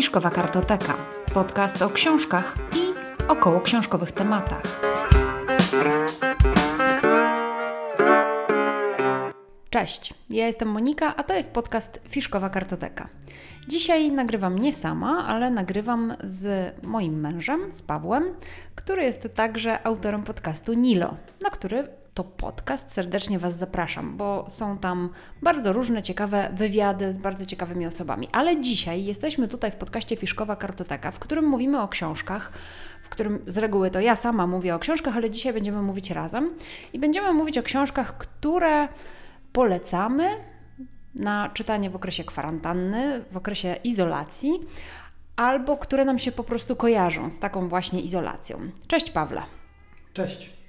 Fiszkowa Kartoteka. Podcast o książkach i około książkowych tematach. Cześć, ja jestem Monika, a to jest podcast Fiszkowa Kartoteka. Dzisiaj nagrywam nie sama, ale nagrywam z moim mężem, z Pawłem, który jest także autorem podcastu Nilo, na który to podcast serdecznie Was zapraszam, bo są tam bardzo różne ciekawe wywiady z bardzo ciekawymi osobami. Ale dzisiaj jesteśmy tutaj w podcaście Fiszkowa Kartoteka, w którym mówimy o książkach, w którym z reguły to ja sama mówię o książkach, ale dzisiaj będziemy mówić razem i będziemy mówić o książkach, które polecamy na czytanie w okresie kwarantanny, w okresie izolacji, albo które nam się po prostu kojarzą z taką właśnie izolacją. Cześć Pawle. Cześć.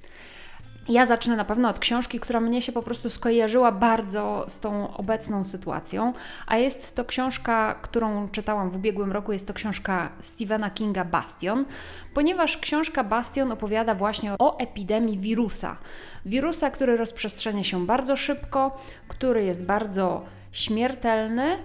Ja zacznę na pewno od książki, która mnie się po prostu skojarzyła bardzo z tą obecną sytuacją, a jest to książka, którą czytałam w ubiegłym roku, jest to książka Stephena Kinga Bastion, ponieważ książka Bastion opowiada właśnie o epidemii wirusa. Wirusa, który rozprzestrzenia się bardzo szybko, który jest bardzo śmiertelny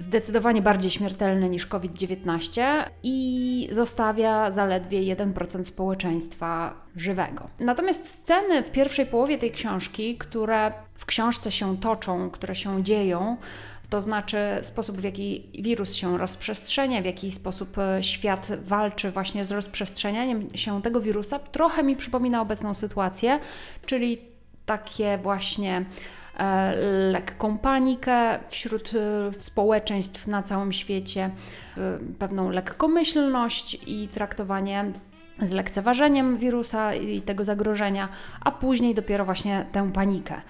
zdecydowanie bardziej śmiertelny niż COVID-19 i zostawia zaledwie 1% społeczeństwa żywego. Natomiast sceny w pierwszej połowie tej książki, które w książce się toczą, które się dzieją, to znaczy sposób, w jaki wirus się rozprzestrzenia, w jaki sposób e, świat walczy właśnie z rozprzestrzenianiem się tego wirusa, trochę mi przypomina obecną sytuację, czyli takie właśnie lekką panikę wśród e, społeczeństw na całym świecie, e, pewną lekkomyślność i traktowanie z lekceważeniem wirusa i tego zagrożenia, a później dopiero właśnie tę panikę.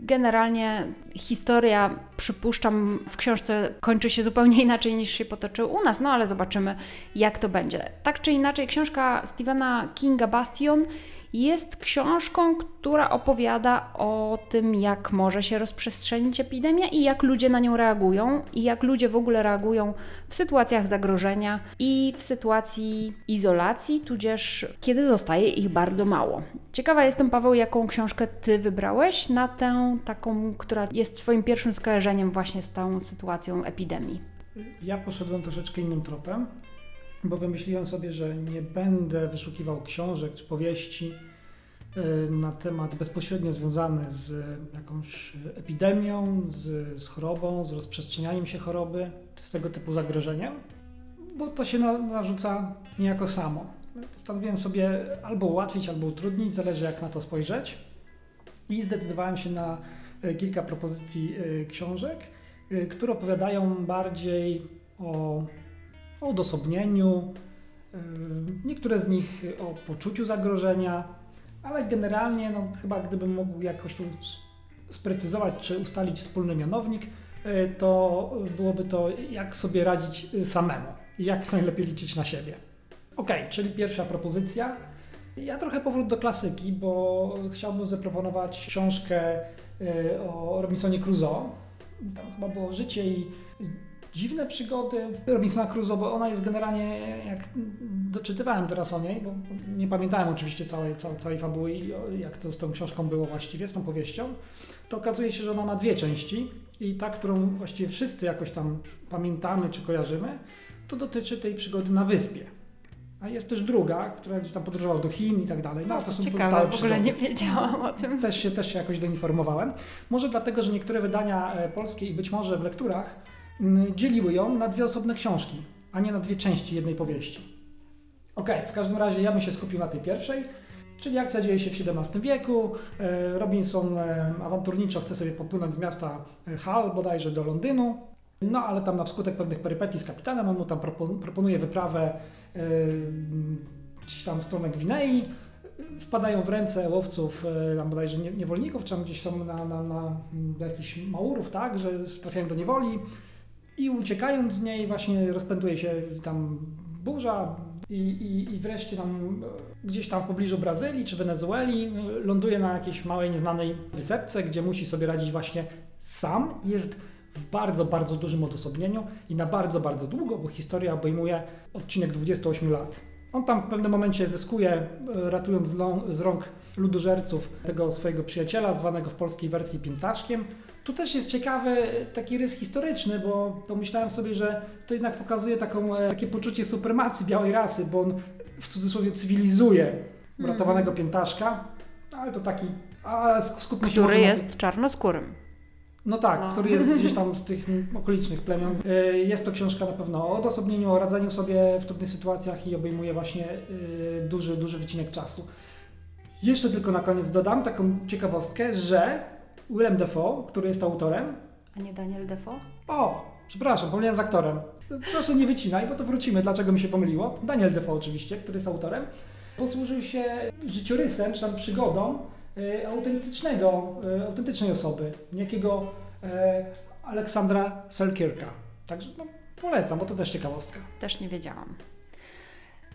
Generalnie historia, przypuszczam, w książce kończy się zupełnie inaczej niż się potoczył u nas, no ale zobaczymy, jak to będzie. Tak czy inaczej, książka Stephena Kinga Bastion jest książką, która opowiada o tym, jak może się rozprzestrzenić epidemia i jak ludzie na nią reagują, i jak ludzie w ogóle reagują w sytuacjach zagrożenia i w sytuacji izolacji, tudzież kiedy zostaje ich bardzo mało. Ciekawa jestem, Paweł, jaką książkę Ty wybrałeś na tę taką, która jest Twoim pierwszym skojarzeniem właśnie z tą sytuacją epidemii. Ja poszedłem troszeczkę innym tropem bo wymyśliłem sobie, że nie będę wyszukiwał książek czy powieści y, na temat bezpośrednio związany z jakąś epidemią, z, z chorobą, z rozprzestrzenianiem się choroby, czy z tego typu zagrożeniem, bo to się na, narzuca niejako samo. Postanowiłem sobie albo ułatwić, albo utrudnić, zależy jak na to spojrzeć. I zdecydowałem się na y, kilka propozycji książek, które opowiadają bardziej o o odosobnieniu, y, niektóre z nich o poczuciu zagrożenia, ale generalnie no, chyba gdybym mógł jakoś tu sprecyzować czy ustalić wspólny mianownik, y, to byłoby to jak sobie radzić y, samemu jak najlepiej liczyć na siebie. Ok, czyli pierwsza propozycja. Ja trochę powrót do klasyki, bo chciałbym zaproponować książkę o Robinsonie Crusoe. Tam chyba było życie i dziwne przygody Robinsona Crusoe, bo ona jest generalnie, jak doczytywałem teraz o niej, bo nie pamiętałem oczywiście całej, całej, całej fabuły i jak to z tą książką było właściwie, z tą powieścią, to okazuje się, że ona ma dwie części i ta, którą właściwie wszyscy jakoś tam pamiętamy czy kojarzymy, to dotyczy tej przygody na wyspie. A jest też druga, która gdzieś tam podróżował do Chin i tak dalej. No, to są ciekawe, w ogóle nie wiedziałam o tym. Też się, też się jakoś doinformowałem. Może dlatego, że niektóre wydania e, polskie i być może w lekturach dzieliły ją na dwie osobne książki, a nie na dwie części jednej powieści. Ok, w każdym razie ja bym się skupił na tej pierwszej, czyli akcja dzieje się w XVII wieku. E, Robinson e, awanturniczo chce sobie popłynąć z miasta e, Hull bodajże do Londynu, no ale tam na wskutek pewnych perypetii z kapitanem on mu tam proponuje wyprawę gdzieś tam w stronę Gwinei. Wpadają w ręce łowców, tam bodajże niewolników, czy tam gdzieś są na, na, na, jakichś maurów, tak, że trafiają do niewoli i uciekając z niej właśnie rozpęduje się tam burza i, i, i wreszcie tam gdzieś tam w pobliżu Brazylii czy Wenezueli ląduje na jakiejś małej, nieznanej wysepce, gdzie musi sobie radzić właśnie sam. Jest w bardzo, bardzo dużym odosobnieniu i na bardzo, bardzo długo, bo historia obejmuje odcinek 28 lat. On tam w pewnym momencie zyskuje, e, ratując z rąk ludożerców tego swojego przyjaciela, zwanego w polskiej wersji Piętaszkiem. Tu też jest ciekawy taki rys historyczny, bo pomyślałem sobie, że to jednak pokazuje taką, e, takie poczucie supremacji białej rasy, bo on w cudzysłowie cywilizuje uratowanego mm. Piętaszka, ale to taki, ale skupmy się Który jest na... czarnoskórym. No tak, no. który jest gdzieś tam z tych okolicznych plemion. E, jest to książka na pewno o odosobnieniu, o radzeniu sobie w trudnych sytuacjach i obejmuje właśnie e, duży, duży wycinek czasu. Jeszcze tylko na koniec dodam taką ciekawostkę, że Willem Dafoe, który jest autorem. A nie Daniel Defoe? O, przepraszam, pomyliłem z aktorem. Proszę nie wycinaj, bo to wrócimy, dlaczego mi się pomyliło. Daniel Defoe oczywiście, który jest autorem. Posłużył się życiorysem, czy tam przygodą e, autentycznego, e, autentycznej osoby, niejakiego e, Aleksandra Selkirka. Także no, polecam, bo to też ciekawostka. Też nie wiedziałam.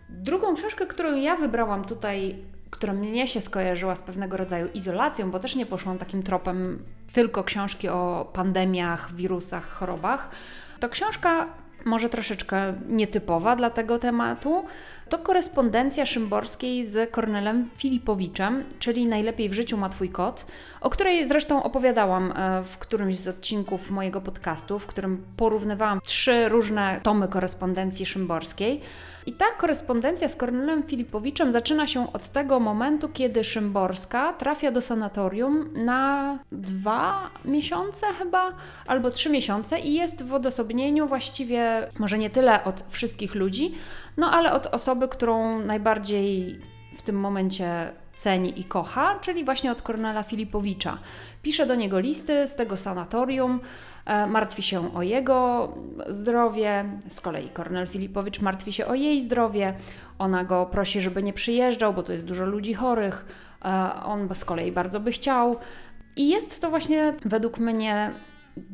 Drugą książkę, którą ja wybrałam tutaj która mnie się skojarzyła z pewnego rodzaju izolacją, bo też nie poszłam takim tropem tylko książki o pandemiach, wirusach, chorobach. To książka może troszeczkę nietypowa dla tego tematu. To korespondencja Szymborskiej z Kornelem Filipowiczem, czyli Najlepiej w życiu ma Twój kot, o której zresztą opowiadałam e, w którymś z odcinków mojego podcastu, w którym porównywałam trzy różne tomy korespondencji Szymborskiej. I ta korespondencja z Kornelem Filipowiczem zaczyna się od tego momentu, kiedy Szymborska trafia do sanatorium na dwa miesiące chyba, albo trzy miesiące i jest w odosobnieniu właściwie, może nie tyle od wszystkich ludzi, no ale od osoby, którą najbardziej w tym momencie ceni i kocha, czyli właśnie od Kornela Filipowicza. Pisze do niego listy z tego sanatorium, e, martwi się o jego zdrowie, z kolei Kornel Filipowicz martwi się o jej zdrowie, ona go prosi, żeby nie przyjeżdżał, bo tu jest dużo ludzi chorych, e, on z kolei bardzo by chciał. I jest to właśnie według mnie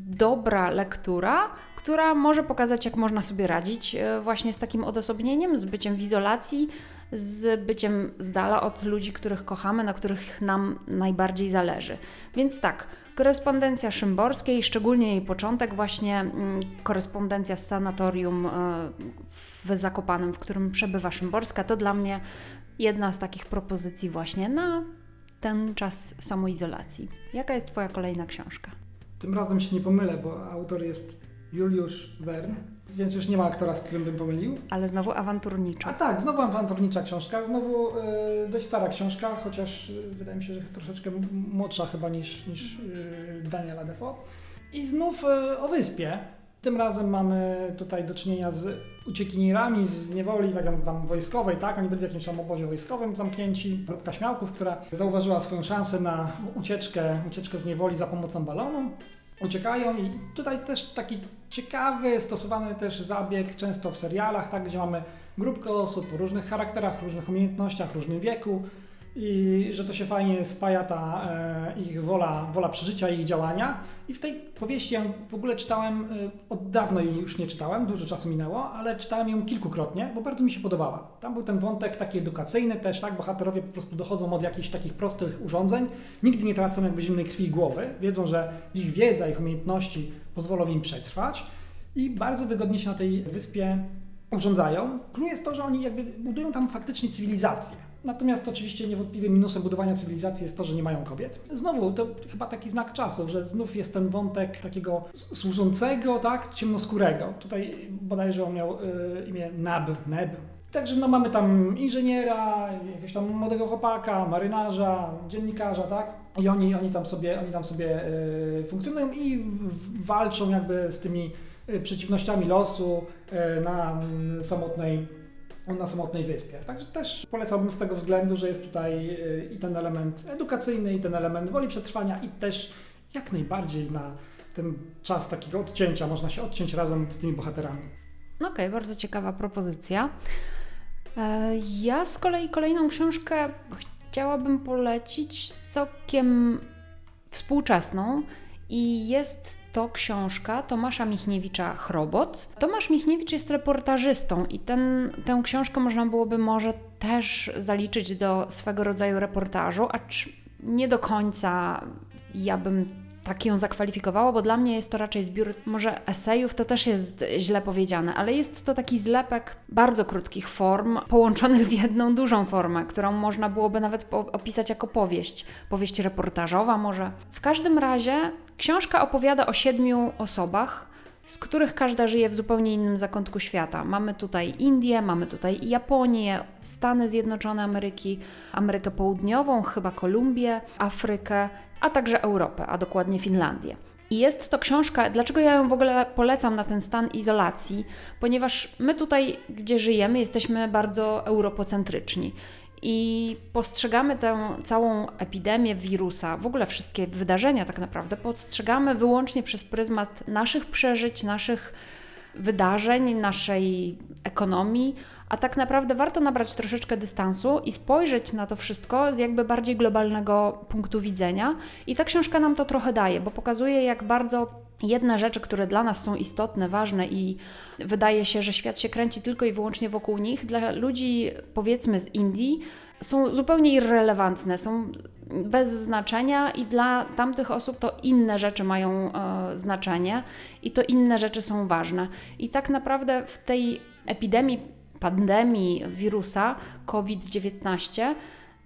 dobra lektura, która może pokazać, jak można sobie radzić e, właśnie z takim odosobnieniem, z byciem w izolacji, z byciem z dala od ludzi, których kochamy, na których nam najbardziej zależy. Więc tak, korespondencja Szymborskiej, szczególnie jej początek, właśnie mm, korespondencja z sanatorium e, w Zakopanem, w którym przebywa Szymborska, to dla mnie jedna z takich propozycji właśnie na ten czas samoizolacji. Jaka jest Twoja kolejna książka? Tym razem się nie pomylę, bo autor jest Juliusz Wern, więc już nie ma aktora, z którym bym pomylił. Ale znowu awanturnicza. A tak, znowu awanturnicza książka, znowu y, dość stara książka, chociaż y, wydaje mi się, że troszeczkę młodsza chyba niż, niż y, Daniela Defoe. I znów o wyspie. Tym razem mamy tutaj do czynienia z uciekinierami z niewoli tak tam wojskowej, tak? Oni byli w jakimś tam obozie wojskowym zamknięci. Grupka śmiałków, która zauważyła swoją szansę na ucieczkę, ucieczkę z niewoli za pomocą balonu uciekają i tutaj też taki ciekawy, stosowany też zabieg często w serialach, tak, gdzie mamy grupkę osób o różnych charakterach, różnych umiejętnościach, różnym wieku i że to się fajnie spaja ta e, ich wola, wola przeżycia, ich działania. I w tej powieści ja w ogóle czytałem, e, od dawno jej już nie czytałem, dużo czasu minęło, ale czytałem ją kilkukrotnie, bo bardzo mi się podobała. Tam był ten wątek taki edukacyjny też, tak, bohaterowie po prostu dochodzą od jakichś takich prostych urządzeń, nigdy nie tracą jakby zimnej krwi i głowy, wiedzą, że ich wiedza, ich umiejętności pozwolą im przetrwać i bardzo wygodnie się na tej wyspie urządzają. Klucz jest to, że oni jakby budują tam faktycznie cywilizację. Natomiast oczywiście niewątpliwym minusem budowania cywilizacji jest to, że nie mają kobiet. Znowu, to chyba taki znak czasów, że znów jest ten wątek takiego służącego, tak, ciemnoskórego. Tutaj bodajże on miał y, imię Nab, Neb. Także no, mamy tam inżyniera, jakiegoś tam młodego chłopaka, marynarza, dziennikarza, tak? I oni, oni tam sobie, oni tam sobie y, funkcjonują i walczą jakby z tymi y, przeciwnościami losu na mm, samotnej na samotnej wyspie. Także też polecałbym z tego względu, że jest tutaj y, i ten element edukacyjny, i ten element woli przetrwania, i też jak najbardziej na ten czas takiego odcięcia, można się odciąć razem z tymi bohaterami. Okej, okay, bardzo ciekawa propozycja. E, ja z kolei kolejną książkę chciałabym polecić całkiem współczesną i jest to książka Tomasza Michniewicza Chrobot. Tomasz Michniewicz jest reportażystą i ten, tę książkę można byłoby może też zaliczyć do swego rodzaju reportażu, acz nie do końca ja bym tak ją zakwalifikowało, bo dla mnie jest to raczej zbiór może esejów, to też jest źle powiedziane, ale jest to taki zlepek bardzo krótkich form, połączonych w jedną dużą formę, którą można byłoby nawet opisać jako powieść. Powieść reportażowa może. W każdym razie książka opowiada o siedmiu osobach, z których każda żyje w zupełnie innym zakątku świata. Mamy tutaj Indię, mamy tutaj Japonię, Stany Zjednoczone Ameryki, Amerykę Południową, chyba Kolumbię, Afrykę, a także Europę, a dokładnie Finlandię. I jest to książka, dlaczego ja ją w ogóle polecam na ten stan izolacji? Ponieważ my tutaj, gdzie żyjemy, jesteśmy bardzo europocentryczni i postrzegamy tę całą epidemię wirusa, w ogóle wszystkie wydarzenia tak naprawdę, postrzegamy wyłącznie przez pryzmat naszych przeżyć, naszych wydarzeń, naszej ekonomii, a tak naprawdę warto nabrać troszeczkę dystansu i spojrzeć na to wszystko z jakby bardziej globalnego punktu widzenia. I ta książka nam to trochę daje, bo pokazuje, jak bardzo jedne rzeczy, które dla nas są istotne, ważne i wydaje się, że świat się kręci tylko i wyłącznie wokół nich, dla ludzi powiedzmy z Indii są zupełnie irrelevantne, są bez znaczenia i dla tamtych osób to inne rzeczy mają e, znaczenie i to inne rzeczy są ważne. I tak naprawdę w tej epidemii, pandemii wirusa COVID-19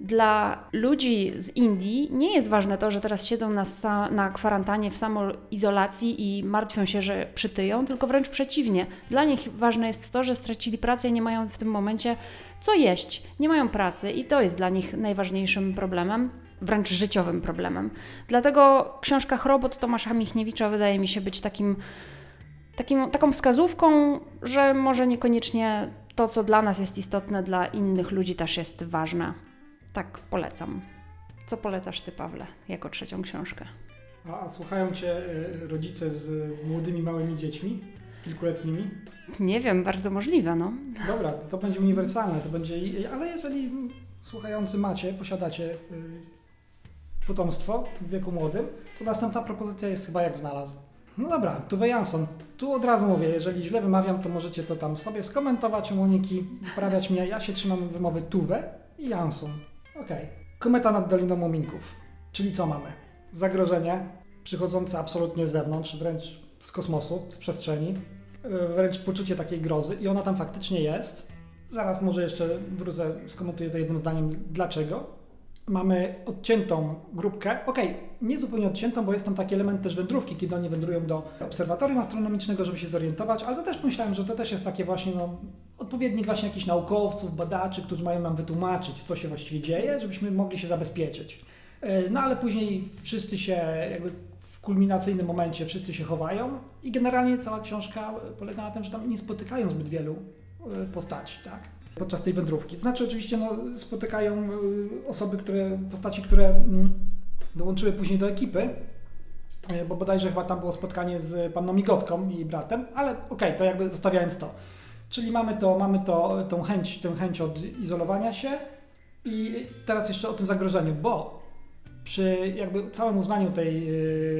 dla ludzi z Indii nie jest ważne to, że teraz siedzą na, na kwarantannie w samoizolacji i martwią się, że przytyją, tylko wręcz przeciwnie. Dla nich ważne jest to, że stracili pracę i nie mają w tym momencie co jeść. Nie mają pracy i to jest dla nich najważniejszym problemem, wręcz życiowym problemem. Dlatego książka Chrobot Tomasza Michniewicza wydaje mi się być takim, takim, taką wskazówką, że może niekoniecznie to, co dla nas jest istotne, dla innych ludzi też jest ważne. Tak polecam. Co polecasz Ty, Pawle, jako trzecią książkę? A, a słuchają Cię y, rodzice z młodymi, małymi dziećmi? Kilkuletnimi? Nie wiem, bardzo możliwe, no. Dobra, to będzie uniwersalne, to będzie, ale jeżeli słuchający macie, posiadacie y, potomstwo w wieku młodym, to następna propozycja jest chyba jak znalazł. No dobra, Tuve Jansson. Tu od razu mówię, jeżeli źle wymawiam, to możecie to tam sobie skomentować Moniki, poprawiać mnie. Ja się trzymam wymowy Tuve i Jansson. Okej. Okay. Kometa nad Doliną Muminków. Czyli co mamy? Zagrożenie przychodzące absolutnie z zewnątrz, wręcz z kosmosu, z przestrzeni. Wręcz poczucie takiej grozy i ona tam faktycznie jest. Zaraz może jeszcze wrócę, skomentuję to jednym zdaniem dlaczego mamy odciętą grupkę. Okej, okay, nie zupełnie odciętą, bo jest tam taki element też wędrówki, kiedy oni wędrują do obserwatorium astronomicznego, żeby się zorientować, ale to też myślałem, że to też jest takie właśnie no, odpowiednik właśnie jakichś naukowców, badaczy, którzy mają nam wytłumaczyć, co się właściwie dzieje, żebyśmy mogli się zabezpieczyć. E, no ale później wszyscy się jakby w kulminacyjnym momencie wszyscy się chowają i generalnie cała książka polega na tym, że tam nie spotykają zbyt wielu e, postaci, tak? Podczas tej wędrówki. Znaczy oczywiście no, spotykają y, osoby, które, postaci, które mm, dołączyły później do ekipy, y, bo bodajże chyba tam było spotkanie z panną Migotką i bratem, ale okej, okay, to jakby zostawiając to. Czyli mamy to, mamy to, tą chęć, tę chęć odizolowania się i teraz jeszcze o tym zagrożeniu, bo przy jakby całym uznaniu tej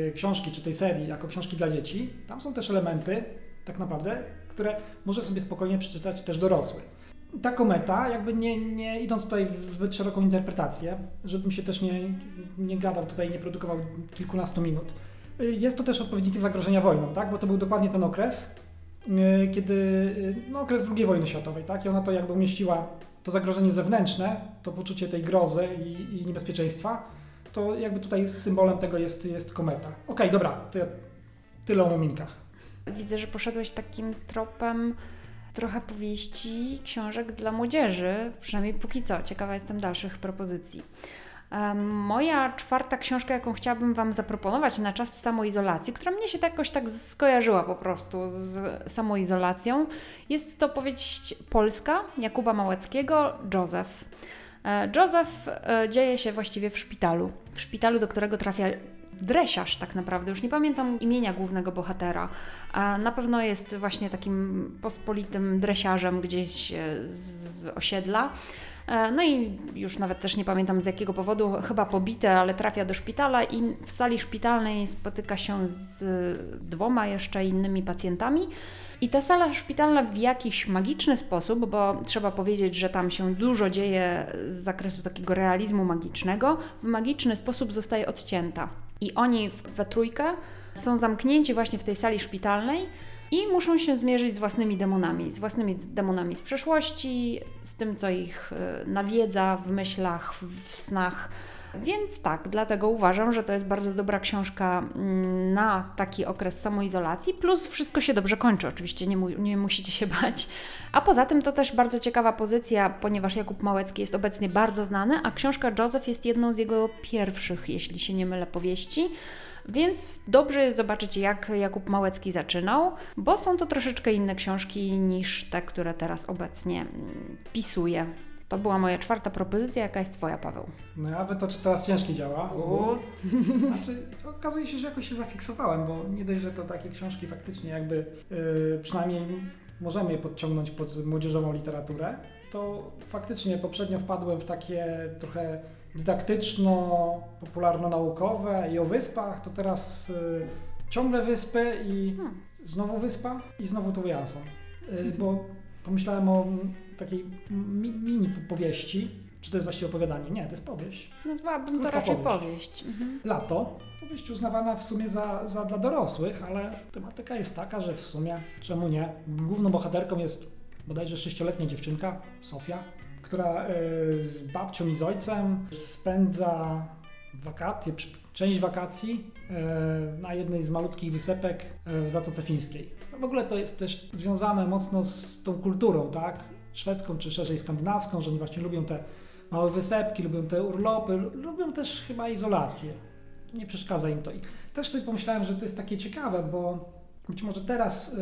y, książki czy tej serii jako książki dla dzieci, tam są też elementy tak naprawdę, które może sobie spokojnie przeczytać też dorosły ta kometa, jakby nie, nie idąc tutaj w zbyt szeroką interpretację, żebym się też nie, nie gadał tutaj, nie produkował kilkunastu minut, y, jest to też odpowiednikiem zagrożenia wojną, tak? bo to był dokładnie ten okres, y, kiedy, y, no okres II wojny światowej, tak? i ona to jakby umieściła to zagrożenie zewnętrzne, to poczucie tej grozy i, i niebezpieczeństwa, to jakby tutaj symbolem tego jest, jest kometa. Okej, okay, dobra, to ja tyle o muminkach. Widzę, że poszedłeś takim tropem trochę powieści, książek dla młodzieży, przynajmniej póki co. Ciekawa jestem dalszych propozycji. Moja czwarta książka, jaką chciałabym Wam zaproponować na czas samoizolacji, która mnie się jakoś tak skojarzyła po prostu z samoizolacją, jest to powieść polska Jakuba Małeckiego, Józef. E, Józef e, dzieje się właściwie w szpitalu. W szpitalu, do którego trafia dresiarz tak naprawdę, już nie pamiętam imienia głównego bohatera, na pewno jest właśnie takim pospolitym dresiarzem gdzieś e, z osiedla. E, no i już nawet też nie pamiętam z jakiego powodu, chyba pobite, ale trafia do szpitala i w sali szpitalnej spotyka się z dwoma jeszcze innymi pacjentami. I ta sala szpitalna w jakiś magiczny sposób, bo trzeba powiedzieć, że tam się dużo dzieje z zakresu takiego realizmu magicznego, w magiczny sposób zostaje odcięta. I oni we trójkę są zamknięci właśnie w tej sali szpitalnej i muszą się zmierzyć z własnymi demonami, z własnymi demonami z przeszłości, z tym, co ich e, nawiedza w myślach, w snach. Więc tak, dlatego uważam, że to jest bardzo dobra książka mm, na taki okres samoizolacji, plus wszystko się dobrze kończy, oczywiście nie, mu, nie musicie się bać. A poza tym to też bardzo ciekawa pozycja, ponieważ Jakub Małecki jest obecnie bardzo znany, a książka Joseph jest jedną z jego pierwszych, jeśli się nie mylę, powieści. Więc dobrze jest zobaczyć, jak Jakub Małecki zaczynał, bo są to troszeczkę inne książki niż te, które teraz obecnie mm, pisuje. To była moja czwarta propozycja. Jaka jest Twoja, Paweł? No a wy to czy teraz ciężkie działa? Znaczy, okazuje się, że jakoś się zafiksowałem, bo nie dość, że to takie książki faktycznie jakby yy, przynajmniej możemy je podciągnąć pod młodzieżową literaturę, to faktycznie poprzednio wpadłem w takie trochę dydaktyczno-popularno-naukowe i o wyspach, to teraz y, ciągle wyspy i hmm. znowu wyspa i znowu to Jansson. Y, bo pomyślałem o takiej mi, mini powieści, czy to jest właściwie opowiadanie? Nie, to jest powieść. Nazwałabym to raczej powieść. powieść. Mhm. Lato. Powieść uznawana w sumie za, za dla dorosłych, ale tematyka jest taka, że w sumie czemu nie? Główną bohaterką jest bodajże sześcioletnia dziewczynka, Sofia, która e, z babcią i z ojcem spędza wakacje, część wakacji e, na jednej z malutkich wysepek e, w Zatoce Fińskiej. No w ogóle to jest też związane mocno z tą kulturą, tak? Szwedzką czy szerzej skandynawską, że oni właśnie lubią te małe wysepki, lubią te urlopy, lubią też chyba izolację. Nie przeszkadza im to. I też sobie pomyślałem, że to jest takie ciekawe, bo być może teraz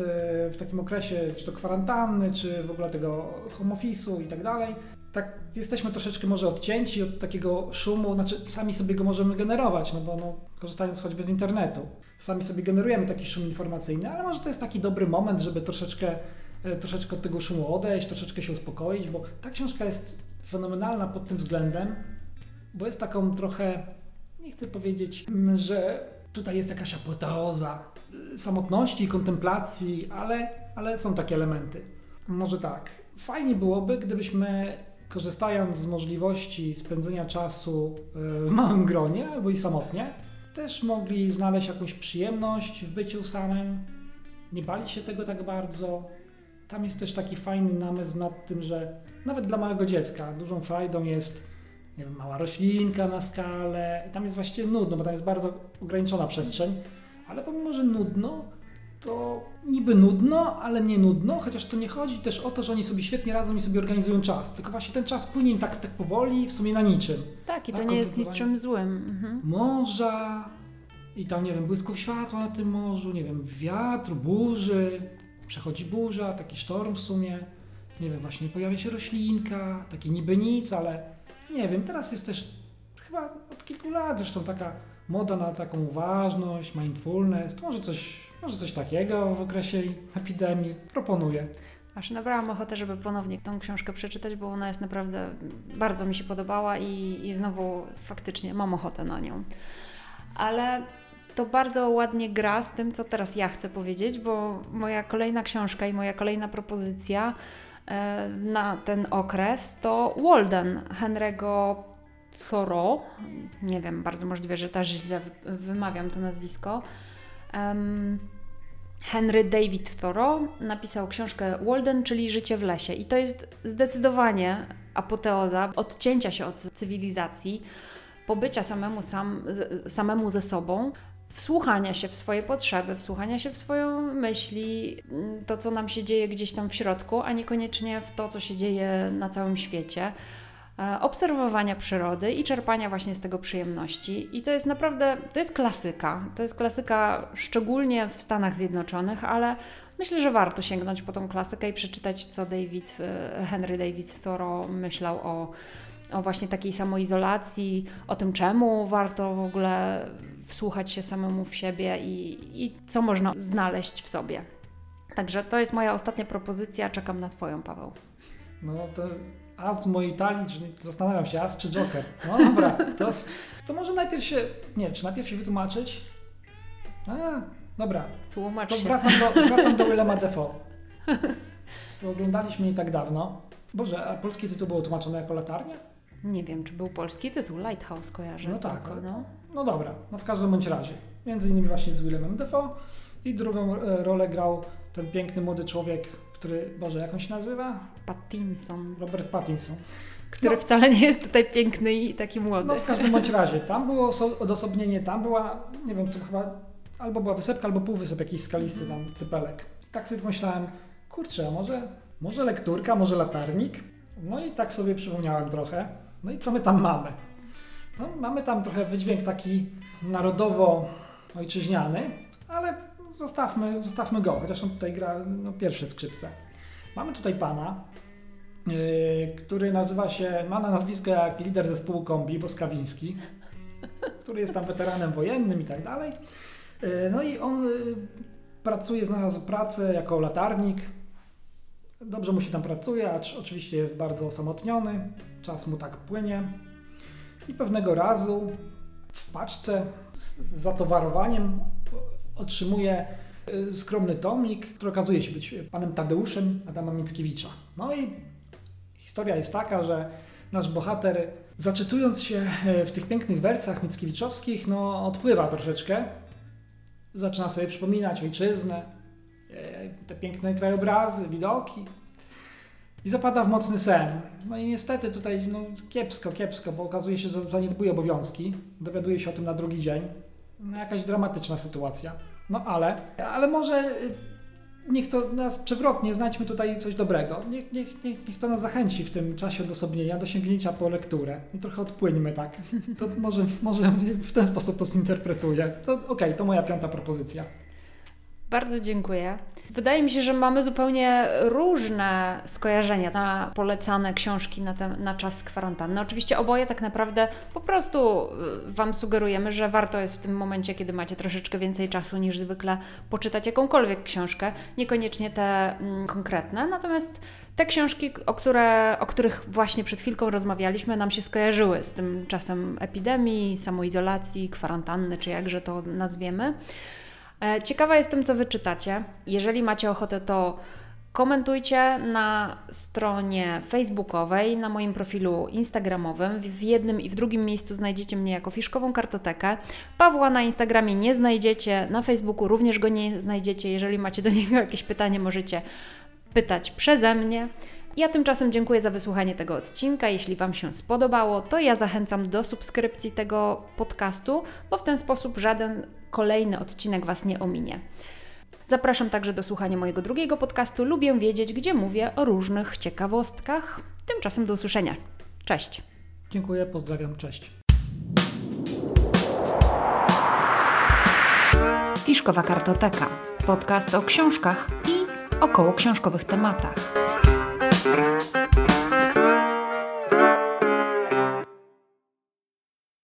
w takim okresie, czy to kwarantanny, czy w ogóle tego home office'u i tak dalej, tak jesteśmy troszeczkę może odcięci od takiego szumu, znaczy sami sobie go możemy generować, no bo no, korzystając choćby z internetu, sami sobie generujemy taki szum informacyjny, ale może to jest taki dobry moment, żeby troszeczkę, troszeczkę od tego szumu odejść, troszeczkę się uspokoić, bo ta książka jest fenomenalna pod tym względem, bo jest taką trochę, nie chcę powiedzieć, że tutaj jest jakaś apoteoza e, samotności, kontemplacji, ale, ale są takie elementy. Może tak. Fajnie byłoby, gdybyśmy korzystając z możliwości spędzenia czasu e, w małym gronie albo i samotnie, też mogli znaleźć jakąś przyjemność w byciu samym, nie bali się tego tak bardzo. Tam jest też taki fajny namysł nad tym, że nawet dla małego dziecka dużą frajdą jest nie wiem, mała roślinka na skalę. Tam jest właściwie nudno, bo tam jest bardzo ograniczona przestrzeń, ale pomimo, że nudno, to niby nudno, ale nie nudno, chociaż to nie chodzi też o to, że oni sobie świetnie radzą i sobie organizują czas, tylko właśnie ten czas płynie im tak, tak powoli, w sumie na niczym. Tak, i to tak, nie jest niczym złym. Mhm. Morza i tam, nie wiem, błysków światła na tym morzu, nie wiem, wiatr, burzy, przechodzi burza, taki sztorm w sumie, nie wiem, właśnie pojawia się roślinka, taki niby nic, ale nie wiem, teraz jest też chyba od kilku lat zresztą taka moda na taką uważność, mindfulness, to może coś może coś takiego w okresie epidemii. Proponuję. Aż nabrałam ochotę, żeby ponownie tą książkę przeczytać, bo ona jest naprawdę, bardzo mi się podobała i, i znowu faktycznie mam ochotę na nią. Ale to bardzo ładnie gra z tym, co teraz ja chcę powiedzieć, bo moja kolejna książka i moja kolejna propozycja e, na ten okres to Walden Henry'ego Thoreau. Nie wiem, bardzo możliwe, że też źle wymawiam to nazwisko. Henry David Thoreau napisał książkę Walden, czyli Życie w lesie. I to jest zdecydowanie apoteoza odcięcia się od cywilizacji, pobycia samemu, sam, samemu ze sobą, wsłuchania się w swoje potrzeby, wsłuchania się w swoje myśli, to co nam się dzieje gdzieś tam w środku, a niekoniecznie w to, co się dzieje na całym świecie. E, obserwowania przyrody i czerpania właśnie z tego przyjemności. I to jest naprawdę, to jest klasyka. To jest klasyka szczególnie w Stanach Zjednoczonych, ale myślę, że warto sięgnąć po tą klasykę i przeczytać, co David, e, Henry David Thoreau myślał o, o właśnie takiej samoizolacji, o tym, czemu warto w ogóle wsłuchać się samemu w siebie i, i co można znaleźć w sobie. Także to jest moja ostatnia propozycja. Czekam na Twoją, Paweł. No to As mojej talii, czy zastanawiam się, As czy Joker. No dobra, to, to może najpierw się, nie, czy najpierw się wytłumaczyć? A, dobra. Tłumacz to się. wracam do, wracam do Willema Defoe. To oglądaliśmy nie tak dawno. Boże, a polski tytuł był tłumaczony jako latarnia? Nie wiem, czy był polski tytuł. Lighthouse kojarzę. No tak. Tylko, no. No dobra, no w każdym bądź razie. Między innymi właśnie z Willemem Defoe i drugą e, rolę grał ten piękny młody człowiek, który, Boże, jak on się nazywa? Pattinson. Robert Pattinson. Który no, wcale nie jest tutaj piękny i taki młody. No w każdym bądź razie, tam było odosobnienie, tam była, nie wiem, to chyba albo była wysepka, albo półwysep jakiś skalisty tam, cypelek. Tak sobie pomyślałem, kurczę, może, może lekturka, może latarnik? No i tak sobie przypomniałem trochę. No i co my tam mamy? No, mamy tam trochę wydźwięk taki narodowo-ojczyźniany, ale zostawmy, zostawmy go, chociaż on tutaj gra no, pierwsze skrzypce. Mamy tutaj pana, yy, który nazywa się, ma na nazwisko jak lider zespołu kombi, Boskawiński, który jest tam weteranem wojennym i tak dalej. Yy, no i on yy, pracuje, znalazł pracę jako latarnik. Dobrze mu się tam pracuje, acz oczywiście jest bardzo osamotniony, czas mu tak płynie. I pewnego razu w paczce z zatowarowaniem otrzymuje y, skromny tomik, który okazuje się być panem Tadeuszem Adama Mickiewicza. No i historia jest taka, że nasz bohater, zaczytując się e, w tych pięknych wersach mickiewiczowskich, no odpływa troszeczkę. Zaczyna sobie przypominać ojczyznę, e, te piękne krajobrazy, widoki, i zapada w mocny sen. No i niestety tutaj no, kiepsko, kiepsko, bo okazuje się, że zaniedbuje obowiązki. Dowiaduje się o tym na drugi dzień. No, jakaś dramatyczna sytuacja. No ale, ale może y, niech to nas przewrotnie, znajdźmy tutaj coś dobrego. Niech, niech, niech, niech to nas zachęci w tym czasie odosobnienia do sięgnięcia po lekturę. I trochę odpłyńmy tak. To może, może w ten sposób to zinterpretuję. To okej, okay, to moja piąta propozycja. Bardzo dziękuję. Wydaje mi się, że mamy zupełnie różne skojarzenia na polecane książki na, ten, na czas kwarantanny. Oczywiście oboje tak naprawdę po prostu y, Wam sugerujemy, że warto jest w tym momencie, kiedy macie troszeczkę więcej czasu niż zwykle, poczytać jakąkolwiek książkę, niekoniecznie te mm, konkretne. Natomiast te książki, o, które, o których właśnie przed chwilką rozmawialiśmy, nam się skojarzyły z tym czasem epidemii, samoizolacji, kwarantanny, czy jakże to nazwiemy. E, ciekawa jestem, co wyczytacie. Jeżeli macie ochotę, to komentujcie na stronie facebookowej, na moim profilu instagramowym. W jednym i w drugim miejscu znajdziecie mnie jako fiszkową kartotekę. Pawła na Instagramie nie znajdziecie, na Facebooku również go nie znajdziecie. Jeżeli macie do niego jakieś pytanie, możecie pytać przeze mnie. Ja tymczasem dziękuję za wysłuchanie tego odcinka. Jeśli Wam się spodobało, to ja zachęcam do subskrypcji tego podcastu, bo w ten sposób żaden kolejny odcinek Was nie ominie. Zapraszam także do słuchania mojego drugiego podcastu. Lubię wiedzieć, gdzie mówię o różnych ciekawostkach. Tymczasem do usłyszenia. Cześć. Dziękuję, pozdrawiam, cześć. Fiszkowa Kartoteka. Podcast o książkach i około książkowych tematach.